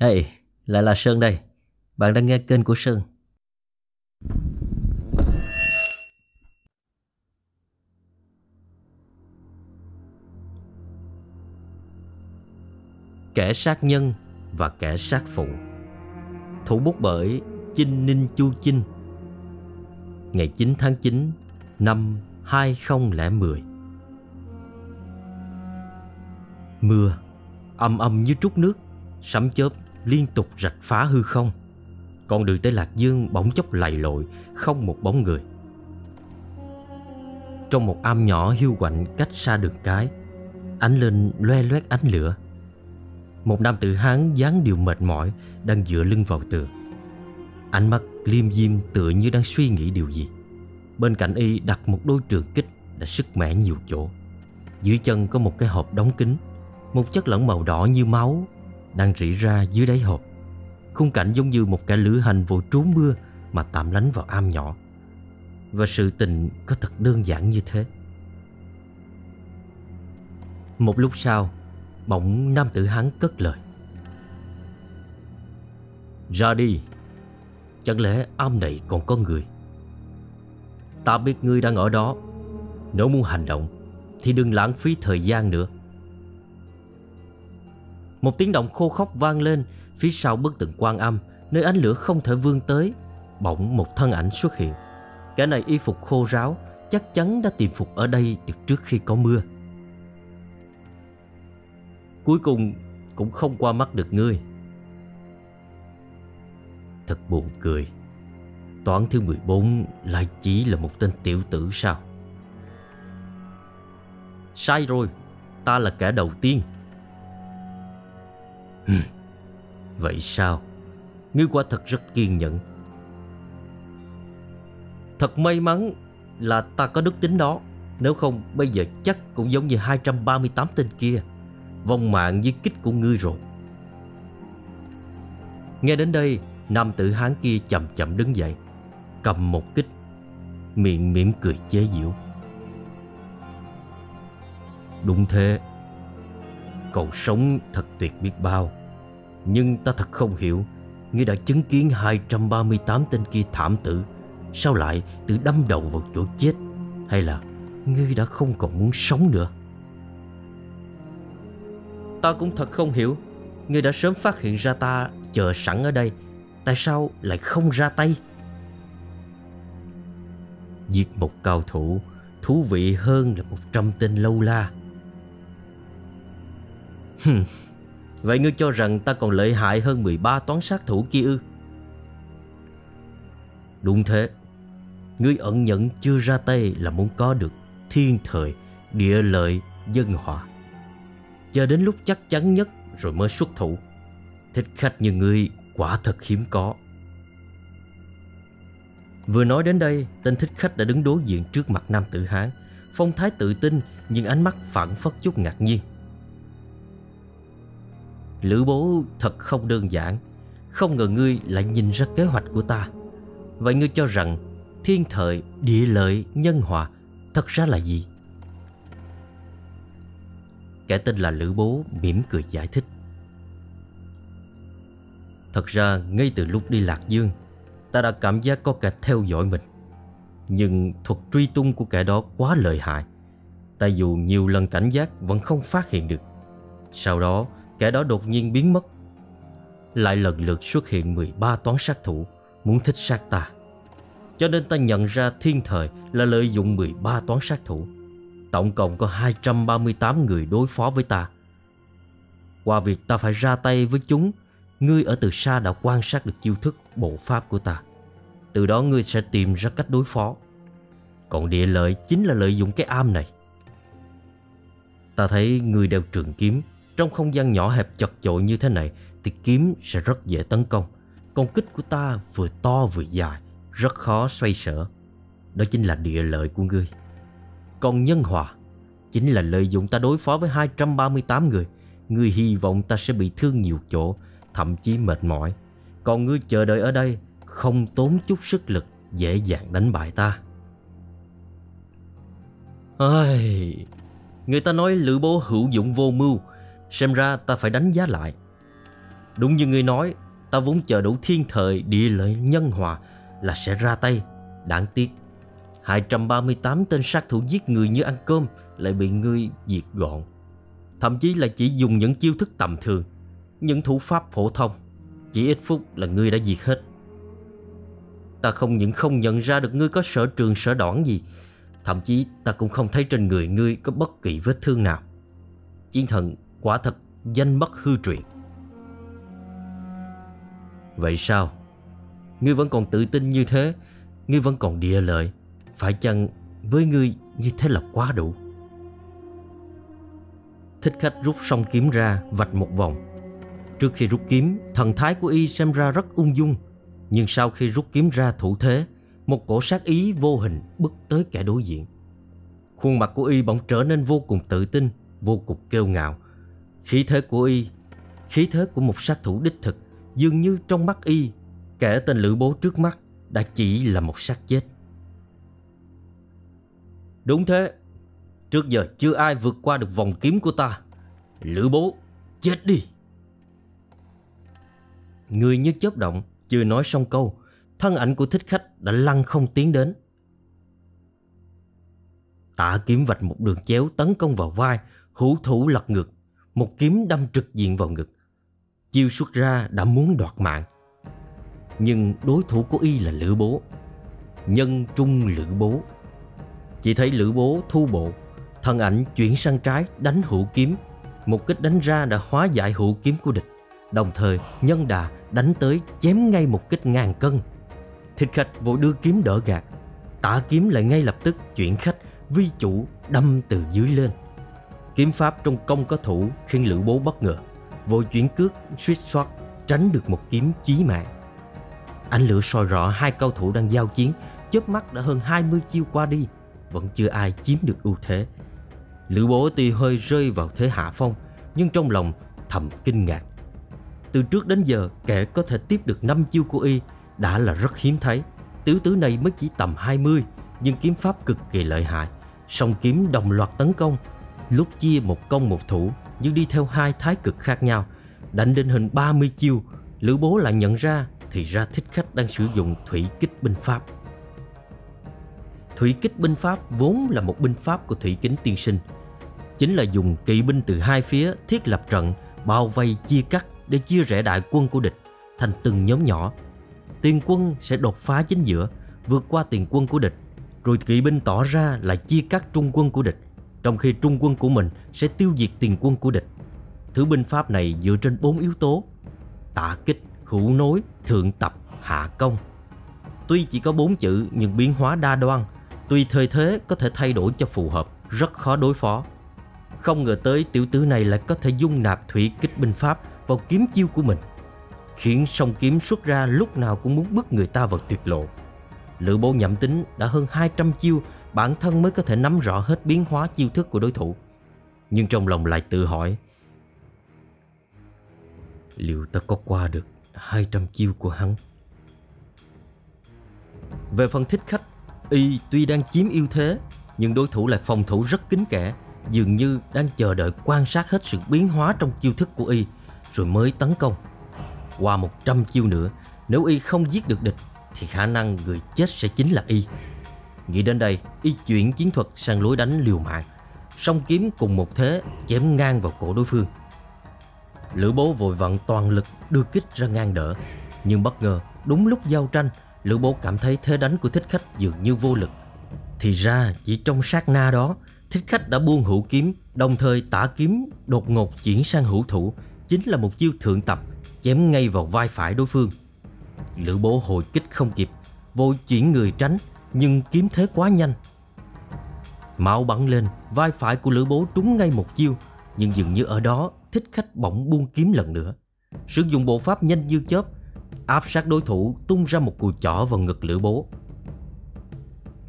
Hey, lại là Sơn đây. Bạn đang nghe kênh của Sơn. Kẻ sát nhân và kẻ sát phụ Thủ bút bởi Chinh Ninh Chu Chinh Ngày 9 tháng 9 năm 2010 Mưa âm âm như trút nước Sấm chớp liên tục rạch phá hư không. Con đường tới Lạc Dương bỗng chốc lầy lội Không một bóng người. Trong một am nhỏ hiu quạnh cách xa đường cái Ánh lên loe loét ánh lửa. Một nam tử Hán dáng điều mệt mỏi Đang dựa lưng vào tường. Ánh mắt liêm diêm tựa như đang suy nghĩ điều gì. Bên cạnh y đặt một đôi trường kích Đã sức mẻ nhiều chỗ. Dưới chân có một cái hộp đóng kín, Một chất lỏng màu đỏ như máu đang rỉ ra dưới đáy hộp. Khung cảnh giống như một kẻ lữ hành vô trốn mưa Mà tạm lánh vào am nhỏ. Và sự tình có thật đơn giản như thế. Một lúc sau, Bỗng nam tử hắn cất lời. Ra đi, Chẳng lẽ am này còn có người? Ta biết ngươi đang ở đó, Nếu muốn hành động Thì đừng lãng phí thời gian nữa. Một tiếng động khô khóc vang lên, Phía sau bức tượng quan âm, Nơi ánh lửa không thể vươn tới, Bỗng một thân ảnh xuất hiện. Kẻ này y phục khô ráo, Chắc chắn đã tìm phục ở đây từ trước khi có mưa. Cuối cùng cũng không qua mắt được ngươi. Thật buồn cười. Toán thứ 14 lại chỉ là một tên tiểu tử sao? Sai rồi, Ta là kẻ đầu tiên. Ừ. Vậy sao? Ngươi quả thật rất kiên nhẫn. Thật may mắn là ta có đức tính đó. Nếu không, bây giờ chắc cũng giống như 238 tên kia. Vong mạng với kích của ngươi rồi. Nghe đến đây, Nam tử hán kia chậm chậm đứng dậy, Cầm một kích, Miệng mỉm cười chế giễu. Đúng thế. Cậu sống thật tuyệt biết bao. Nhưng ta thật không hiểu Ngươi đã chứng kiến 238 tên kia thảm tử Sao lại tự đâm đầu vào chỗ chết? Hay là Ngươi đã không còn muốn sống nữa? Ta cũng thật không hiểu Ngươi đã sớm phát hiện ra ta Chờ sẵn ở đây Tại sao lại không ra tay? Giết một cao thủ Thú vị hơn là một trăm tên lâu la. Hừm, Vậy ngươi cho rằng ta còn lợi hại hơn 13 toán sát thủ kia ư? Đúng thế. Ngươi ẩn nhẫn chưa ra tay là muốn có được Thiên thời, địa lợi, dân hòa. Chờ đến lúc chắc chắn nhất rồi mới xuất thủ. Thích khách như ngươi quả thật hiếm có. Vừa nói đến đây Tên thích khách đã đứng đối diện trước mặt nam tử Hán. Phong thái tự tin Nhưng ánh mắt phản phất chút ngạc nhiên. Lữ bố thật không đơn giản. Không ngờ ngươi lại nhìn ra kế hoạch của ta. Vậy ngươi cho rằng Thiên thời, địa lợi, nhân hòa Thật ra là gì? Kẻ tên là Lữ bố mỉm cười giải thích. Thật ra ngay từ lúc đi Lạc Dương Ta đã cảm giác có kẻ theo dõi mình. Nhưng thuật truy tung của kẻ đó quá lợi hại. Ta dù nhiều lần cảnh giác vẫn không phát hiện được. Sau đó kẻ đó đột nhiên biến mất. Lại lần lượt xuất hiện 13 toán sát thủ Muốn thích sát ta. Cho nên ta nhận ra thiên thời là lợi dụng 13 toán sát thủ. Tổng cộng có 238 người đối phó với ta. Qua việc ta phải ra tay với chúng, Ngươi ở từ xa đã quan sát được chiêu thức, bộ pháp của ta. Từ đó ngươi sẽ tìm ra cách đối phó. Còn địa lợi chính là lợi dụng cái am này. Ta thấy ngươi đeo trường kiếm trong không gian nhỏ hẹp chật chội như thế này, Thì kiếm sẽ rất dễ tấn công Còn kích của ta vừa to vừa dài, Rất khó xoay sở Đó chính là địa lợi của ngươi Còn nhân hòa, Chính là lợi dụng ta đối phó với 238 người, Ngươi hy vọng ta sẽ bị thương nhiều chỗ, thậm chí mệt mỏi. Còn ngươi chờ đợi ở đây, không tốn chút sức lực, dễ dàng đánh bại ta. Ai... Người ta nói lữ bố hữu dụng vô mưu Xem ra ta phải đánh giá lại. Đúng như ngươi nói, Ta vốn chờ đủ thiên thời, địa lợi, nhân hòa Là sẽ ra tay. Đáng tiếc 238 tên sát thủ giết người như ăn cơm Lại bị ngươi diệt gọn. Thậm chí là chỉ dùng những chiêu thức tầm thường, Những thủ pháp phổ thông. Chỉ ít phút là ngươi đã diệt hết. Ta không những không nhận ra được ngươi có sở trường, sở đoản gì, Thậm chí ta cũng không thấy trên người ngươi có bất kỳ vết thương nào. Chiến thần quả thật, danh bất hư truyền. Vậy sao? Ngươi vẫn còn tự tin như thế, Ngươi vẫn còn địa lợi. Phải chăng với ngươi như thế là quá đủ? Thích khách rút song kiếm ra, vạch một vòng. Trước khi rút kiếm, Thần thái của y xem ra rất ung dung. Nhưng sau khi rút kiếm ra thủ thế, Một cổ sát ý vô hình bước tới kẻ đối diện. Khuôn mặt của y bỗng trở nên vô cùng tự tin, Vô cùng kêu ngạo. Khí thế của y, Khí thế của một sát thủ đích thực, Dường như trong mắt y, Kẻ tên lữ bố trước mắt Đã chỉ là một xác chết. Đúng thế, Trước giờ chưa ai vượt qua được vòng kiếm của ta. Lữ bố, Chết đi. Người như chớp động, Chưa nói xong câu, Thân ảnh của thích khách đã lăn không tiến đến. Tạ kiếm vạch một đường chéo tấn công vào vai, Hữu thủ lật ngược. Một kiếm đâm trực diện vào ngực. Chiêu xuất ra đã muốn đoạt mạng. Nhưng đối thủ của y là Lữ Bố. Nhân trung Lữ Bố. Chỉ thấy Lữ Bố thu bộ, Thân ảnh chuyển sang trái đánh hữu kiếm. Một kích đánh ra đã hóa giải hữu kiếm của địch. Đồng thời, nhân đà đánh tới chém ngay một kích ngàn cân. Thịt khách vội đưa kiếm đỡ gạt. Tả kiếm lại ngay lập tức chuyển khách, Vi chủ đâm từ dưới lên. Kiếm pháp trong công có thủ khiến lữ bố bất ngờ. Vội chuyển cước, suýt soát, Tránh được một kiếm chí mạng. Ánh lửa soi rõ hai cao thủ đang giao chiến, chớp mắt đã hơn 20 chiêu qua đi, Vẫn chưa ai chiếm được ưu thế. Lữ bố tuy hơi rơi vào thế hạ phong, Nhưng trong lòng thầm kinh ngạc. Từ trước đến giờ, kẻ có thể tiếp được 5 chiêu của y Đã là rất hiếm thấy. Tiểu tử này mới chỉ tầm 20 Nhưng kiếm pháp cực kỳ lợi hại. Song kiếm đồng loạt tấn công Lúc chia một công một thủ Nhưng đi theo hai thái cực khác nhau. Đánh đến hơn 30 chiêu Lữ bố lại nhận ra Thì ra thích khách đang sử dụng thủy kích binh pháp. Thủy kích binh pháp vốn là một binh pháp của thủy kính tiên sinh. Chính là dùng kỵ binh từ hai phía thiết lập trận, bao vây chia cắt để chia rẽ đại quân của địch thành từng nhóm nhỏ. Tiền quân sẽ đột phá chính giữa, vượt qua tiền quân của địch, rồi kỵ binh tỏ ra là chia cắt trung quân của địch, trong khi trung quân của mình sẽ tiêu diệt tiền quân của địch. Thứ binh pháp này dựa trên bốn yếu tố: tạ kích, hữu nối, thượng tập, hạ công. Tuy chỉ có bốn chữ nhưng biến hóa đa đoan, tùy thời thế có thể thay đổi cho phù hợp, rất khó đối phó. Không ngờ tới tiểu tử này lại có thể dung nạp thủy kích binh pháp vào kiếm chiêu của mình Khiến song kiếm xuất ra lúc nào cũng muốn bức người ta vào tuyệt lộ Lữ bố nhậm tính đã hơn 200 chiêu Bản thân mới có thể nắm rõ hết biến hóa chiêu thức của đối thủ Nhưng trong lòng lại tự hỏi Liệu ta có qua được 200 chiêu của hắn Về phần thích khách Y tuy đang chiếm ưu thế Nhưng đối thủ lại phòng thủ rất kín kẽ dường như đang chờ đợi quan sát hết sự biến hóa trong chiêu thức của y rồi mới tấn công. Qua 100 chiêu nữa, nếu y không giết được địch thì khả năng người chết sẽ chính là y. Nghĩ đến đây, y chuyển chiến thuật sang lối đánh liều mạng, song kiếm cùng một thế chém ngang vào cổ đối phương. Lữ bố vội vận toàn lực đưa kích ra ngang đỡ, nhưng bất ngờ đúng lúc giao tranh, Lữ bố cảm thấy thế đánh của thích khách dường như vô lực. Thì ra chỉ trong sát na đó, Thích khách đã buông hữu kiếm, đồng thời tả kiếm đột ngột chuyển sang hữu thủ, chính là một chiêu thượng tập, chém ngay vào vai phải đối phương. Lữ bố hồi kích không kịp, vội chuyển người tránh, nhưng kiếm thế quá nhanh. Mạo bắn lên, vai phải của lữ bố trúng ngay một chiêu, nhưng dường như ở đó thích khách bỗng buông kiếm lần nữa. Sử dụng bộ pháp nhanh như chớp, áp sát đối thủ tung ra một cùi chỏ vào ngực lữ bố.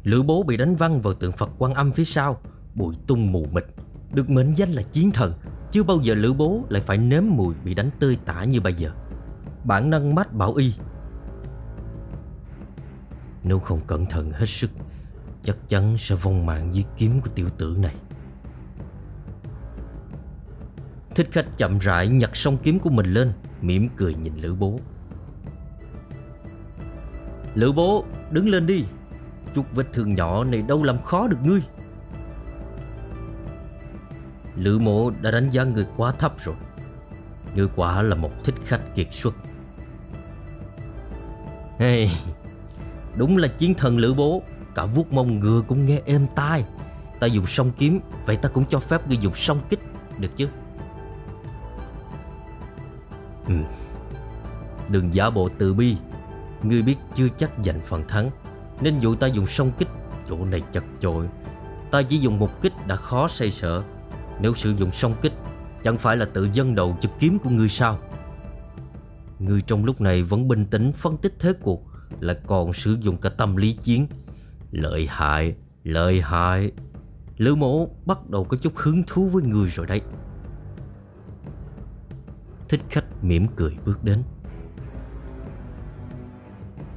Lữ bố bị đánh văng vào tượng Phật quan âm phía sau, bụi tung mù mịt Được mệnh danh là chiến thần Chưa bao giờ lữ bố lại phải nếm mùi bị đánh tươi tả như bây giờ Bản năng mách bảo y nếu không cẩn thận hết sức Chắc chắn sẽ vong mạng dưới kiếm của tiểu tử này. Thích khách chậm rãi nhặt song kiếm của mình lên mỉm cười nhìn Lữ bố. Lữ bố đứng lên đi. Chút vết thương nhỏ này đâu làm khó được ngươi. Lữ mộ đã đánh giá người quá thấp rồi. Ngươi quả là một thích khách kiệt xuất. Hey, Đúng là chiến thần lữ bố. Cả vuốt mông ngựa cũng nghe êm tai. Ta dùng song kiếm, Vậy ta cũng cho phép ngươi dùng song kích. Được chứ? Ừ. Đừng giả bộ từ bi. Ngươi biết chưa chắc giành phần thắng. Nên dù ta dùng song kích. Chỗ này chật chội. Ta chỉ dùng một kích đã khó say sợ. Nếu sử dụng song kích, Chẳng phải là tự dân đầu cho kiếm của ngươi sao? Ngươi trong lúc này vẫn bình tĩnh phân tích thế cuộc là còn sử dụng cả tâm lý chiến. Lợi hại, lợi hại. Lữ mổ bắt đầu có chút hứng thú với người rồi đấy. Thích khách mỉm cười bước đến.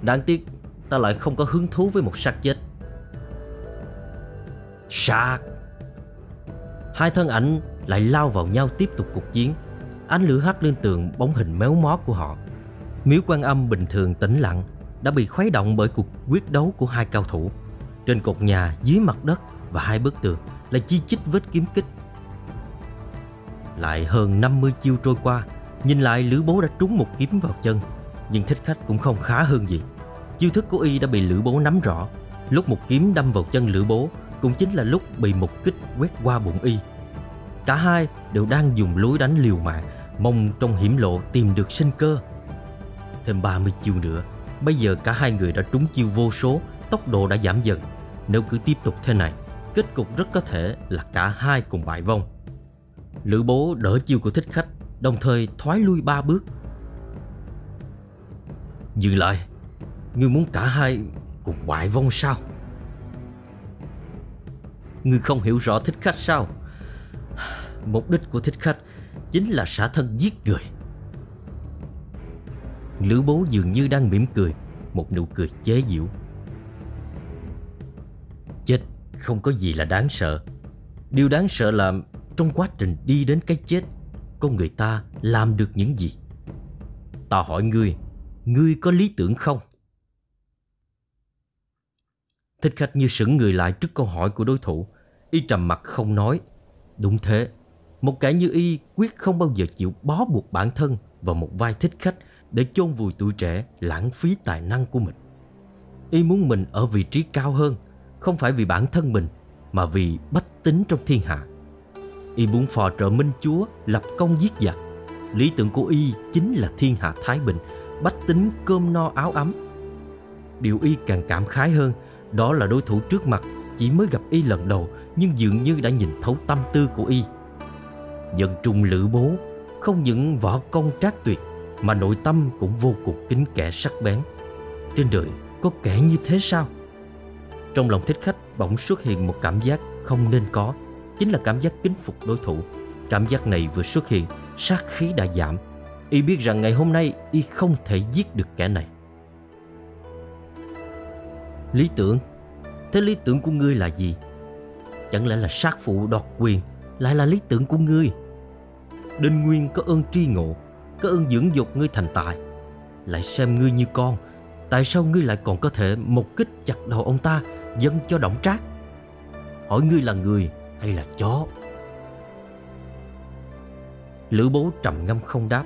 Đáng tiếc ta lại không có hứng thú với một xác chết. Sát Hai thân ảnh lại lao vào nhau tiếp tục cuộc chiến. Ánh lửa hắt lên tường bóng hình méo mó của họ. Miếu quan âm bình thường tĩnh lặng. Đã bị khuấy động bởi cuộc quyết đấu của hai cao thủ. Trên cột nhà, dưới mặt đất và hai bức tường Là chi chít vết kiếm kích. Lại hơn 50 chiêu trôi qua Nhìn lại Lữ Bố đã trúng một kiếm vào chân Nhưng thích khách cũng không khá hơn gì. Chiêu thức của y đã bị Lữ Bố nắm rõ. Lúc một kiếm đâm vào chân Lữ Bố Cũng chính là lúc bị một kích quét qua bụng y. Cả hai đều đang dùng lối đánh liều mạng Mong trong hiểm lộ tìm được sinh cơ. Thêm 30 chiêu nữa Bây giờ cả hai người đã trúng chiêu vô số, Tốc độ đã giảm dần. Nếu cứ tiếp tục thế này, Kết cục rất có thể là cả hai cùng bại vong. Lữ bố đỡ chiêu của thích khách, Đồng thời thoái lui ba bước. Dừng lại, Ngươi muốn cả hai cùng bại vong sao? Ngươi không hiểu rõ thích khách sao? Mục đích của thích khách Chính là xả thân giết người. Lữ bố dường như đang mỉm cười, Một nụ cười chế giễu. Chết, không có gì là đáng sợ. Điều đáng sợ là Trong quá trình đi đến cái chết, Con người ta làm được những gì? Ta hỏi ngươi Ngươi có lý tưởng không? Thích khách như sững người lại trước câu hỏi của đối thủ, Y trầm mặt không nói. Đúng thế, Một kẻ như Y quyết không bao giờ chịu bó buộc bản thân Vào một vai thích khách. Để chôn vùi tuổi trẻ, lãng phí tài năng của mình. Y muốn mình ở vị trí cao hơn, Không phải vì bản thân mình, Mà vì bách tính trong thiên hạ. Y muốn phò trợ minh chúa Lập công giết giặc. Lý tưởng của Y chính là thiên hạ thái bình, Bách tính cơm no áo ấm. Điều Y càng cảm khái hơn, đó là đối thủ trước mặt Chỉ mới gặp y lần đầu, Nhưng dường như đã nhìn thấu tâm tư của y. Dân trung lữ bố, Không những võ công trác tuyệt mà nội tâm cũng vô cùng kính kẻ sắc bén. Trên đời có kẻ như thế sao? Trong lòng thích khách bỗng xuất hiện một cảm giác không nên có, Chính là cảm giác kính phục đối thủ. Cảm giác này vừa xuất hiện, Sát khí đã giảm. Y biết rằng ngày hôm nay Y không thể giết được kẻ này. Lý tưởng, Thế lý tưởng của ngươi là gì? Chẳng lẽ là sát phụ đoạt quyền Lại là lý tưởng của ngươi? Đinh Nguyên có ơn tri ngộ có ơn dưỡng dục ngươi thành tài. Lại xem ngươi như con, Tại sao ngươi lại còn có thể một kích chặt đầu ông ta Dâng cho động trác? Hỏi ngươi là người hay là chó? Lữ bố trầm ngâm không đáp,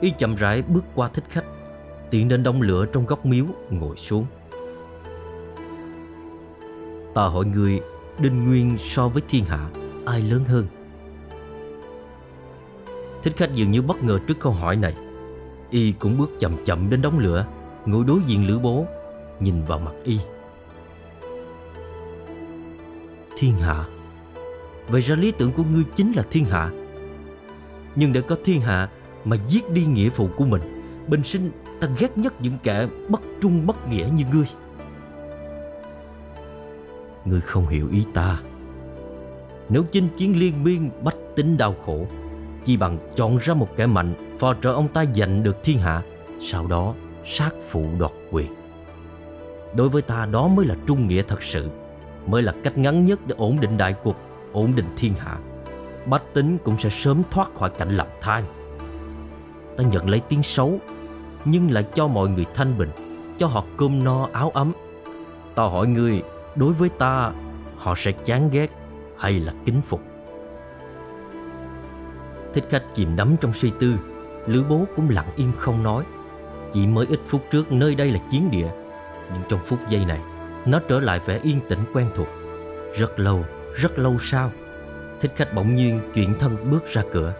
Y chậm rãi bước qua thích khách Tiện đến đống lửa trong góc miếu, ngồi xuống. Ta hỏi người Đinh Nguyên so với thiên hạ Ai lớn hơn? Thích khách dường như bất ngờ trước câu hỏi này. Y cũng bước chậm chậm đến đống lửa, Ngồi đối diện lữ bố, Nhìn vào mặt Y. Thiên hạ. Vậy ra lý tưởng của ngươi chính là thiên hạ. Nhưng để có thiên hạ Mà giết đi nghĩa phụ của mình Bình sinh ta ghét nhất những kẻ bất trung bất nghĩa như ngươi. Ngươi không hiểu ý ta. Nếu chinh chiến liên miên, bách tính đau khổ chỉ bằng chọn ra một kẻ mạnh Phò trợ ông ta giành được thiên hạ Sau đó sát phụ đoạt quyền Đối với ta đó mới là trung nghĩa thật sự Mới là cách ngắn nhất để ổn định đại cuộc Ổn định thiên hạ bách tính cũng sẽ sớm thoát khỏi cảnh lầm than. Ta nhận lấy tiếng xấu, nhưng lại cho mọi người thanh bình, cho họ cơm no áo ấm. Ta hỏi ngươi, đối với ta, họ sẽ chán ghét hay là kính phục? Thích khách chìm đắm trong suy tư, Lữ bố cũng lặng im không nói. Chỉ mới ít phút trước nơi đây là chiến địa, nhưng trong phút giây này, nó trở lại vẻ yên tĩnh quen thuộc. Rất lâu, rất lâu sau, thích khách bỗng nhiên chuyển thân bước ra cửa.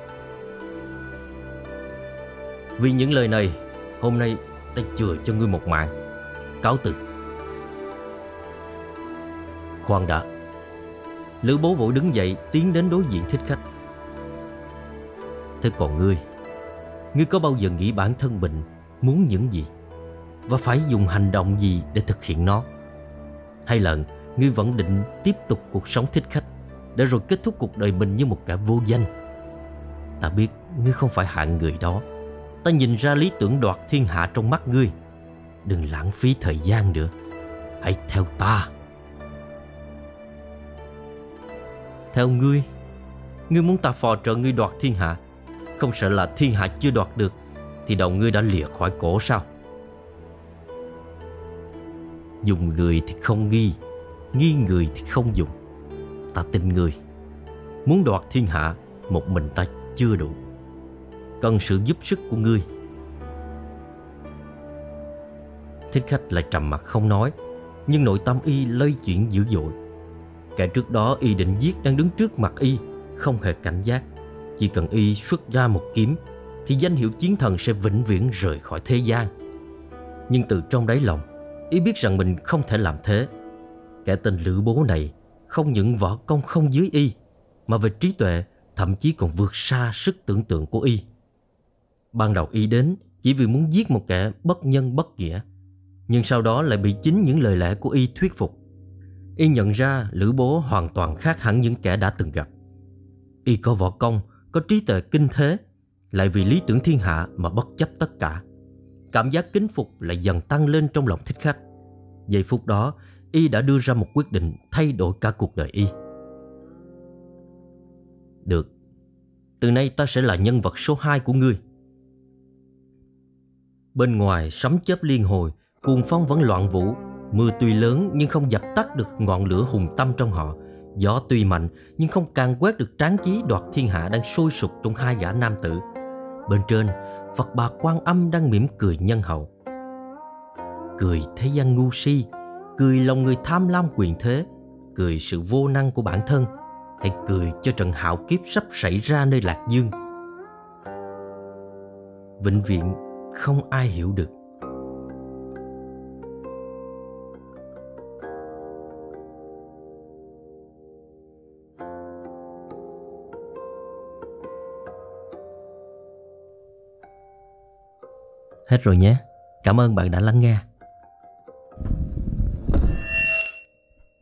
Vì những lời này, hôm nay ta chừa cho ngươi một mạng. Cáo từ. Khoan đã. Lữ bố vội đứng dậy tiến đến đối diện thích khách. Thế còn ngươi, ngươi có bao giờ nghĩ bản thân mình muốn những gì và phải dùng hành động gì để thực hiện nó? Hay là ngươi vẫn định tiếp tục cuộc sống thích khách để rồi kết thúc cuộc đời mình như một kẻ vô danh? Ta biết ngươi không phải hạng người đó. Ta nhìn ra lý tưởng đoạt thiên hạ trong mắt ngươi. Đừng lãng phí thời gian nữa. Hãy theo ta. Theo ngươi, ngươi muốn ta phò trợ ngươi đoạt thiên hạ không sợ là thiên hạ chưa đoạt được Thì đầu ngươi đã lìa khỏi cổ sao? Dùng người thì không nghi Nghi người thì không dùng. Ta tin người Muốn đoạt thiên hạ, Một mình ta chưa đủ. Cần sự giúp sức của ngươi. Thích khách lại trầm mặt không nói, Nhưng nội tâm y lây chuyển dữ dội. Kẻ trước đó y định giết đang đứng trước mặt y, Không hề cảnh giác chỉ cần y xuất ra một kiếm, Thì danh hiệu chiến thần sẽ vĩnh viễn rời khỏi thế gian. Nhưng từ trong đáy lòng, Y biết rằng mình không thể làm thế. Kẻ tên Lữ Bố này Không những võ công không dưới y, Mà về trí tuệ Thậm chí còn vượt xa sức tưởng tượng của y. Ban đầu y đến Chỉ vì muốn giết một kẻ bất nhân bất nghĩa, Nhưng sau đó lại bị chính những lời lẽ của y thuyết phục. Y nhận ra Lữ Bố hoàn toàn khác hẳn những kẻ đã từng gặp. Y có võ công có trí tuệ kinh thế, lại vì lý tưởng thiên hạ mà bất chấp tất cả. Cảm giác kính phục lại dần tăng lên trong lòng thích khách. Giây phút đó, y đã đưa ra một quyết định thay đổi cả cuộc đời y. Được, từ nay ta sẽ là nhân vật số 2 của ngươi. Bên ngoài sấm chớp liên hồi, cuồng phong vẫn loạn vũ. Mưa tuy lớn nhưng không dập tắt được ngọn lửa hùng tâm trong họ Gió tuy mạnh nhưng không càng quét được tráng chí đoạt thiên hạ đang sôi sục trong hai gã nam tử. Bên trên, Phật bà Quan Âm đang mỉm cười nhân hậu. Cười thế gian ngu si, cười lòng người tham lam quyền thế, cười sự vô năng của bản thân, hay cười cho trận hạo kiếp sắp xảy ra nơi Lạc Dương. Vĩnh viễn không ai hiểu được Hết rồi nhé. Cảm ơn bạn đã lắng nghe.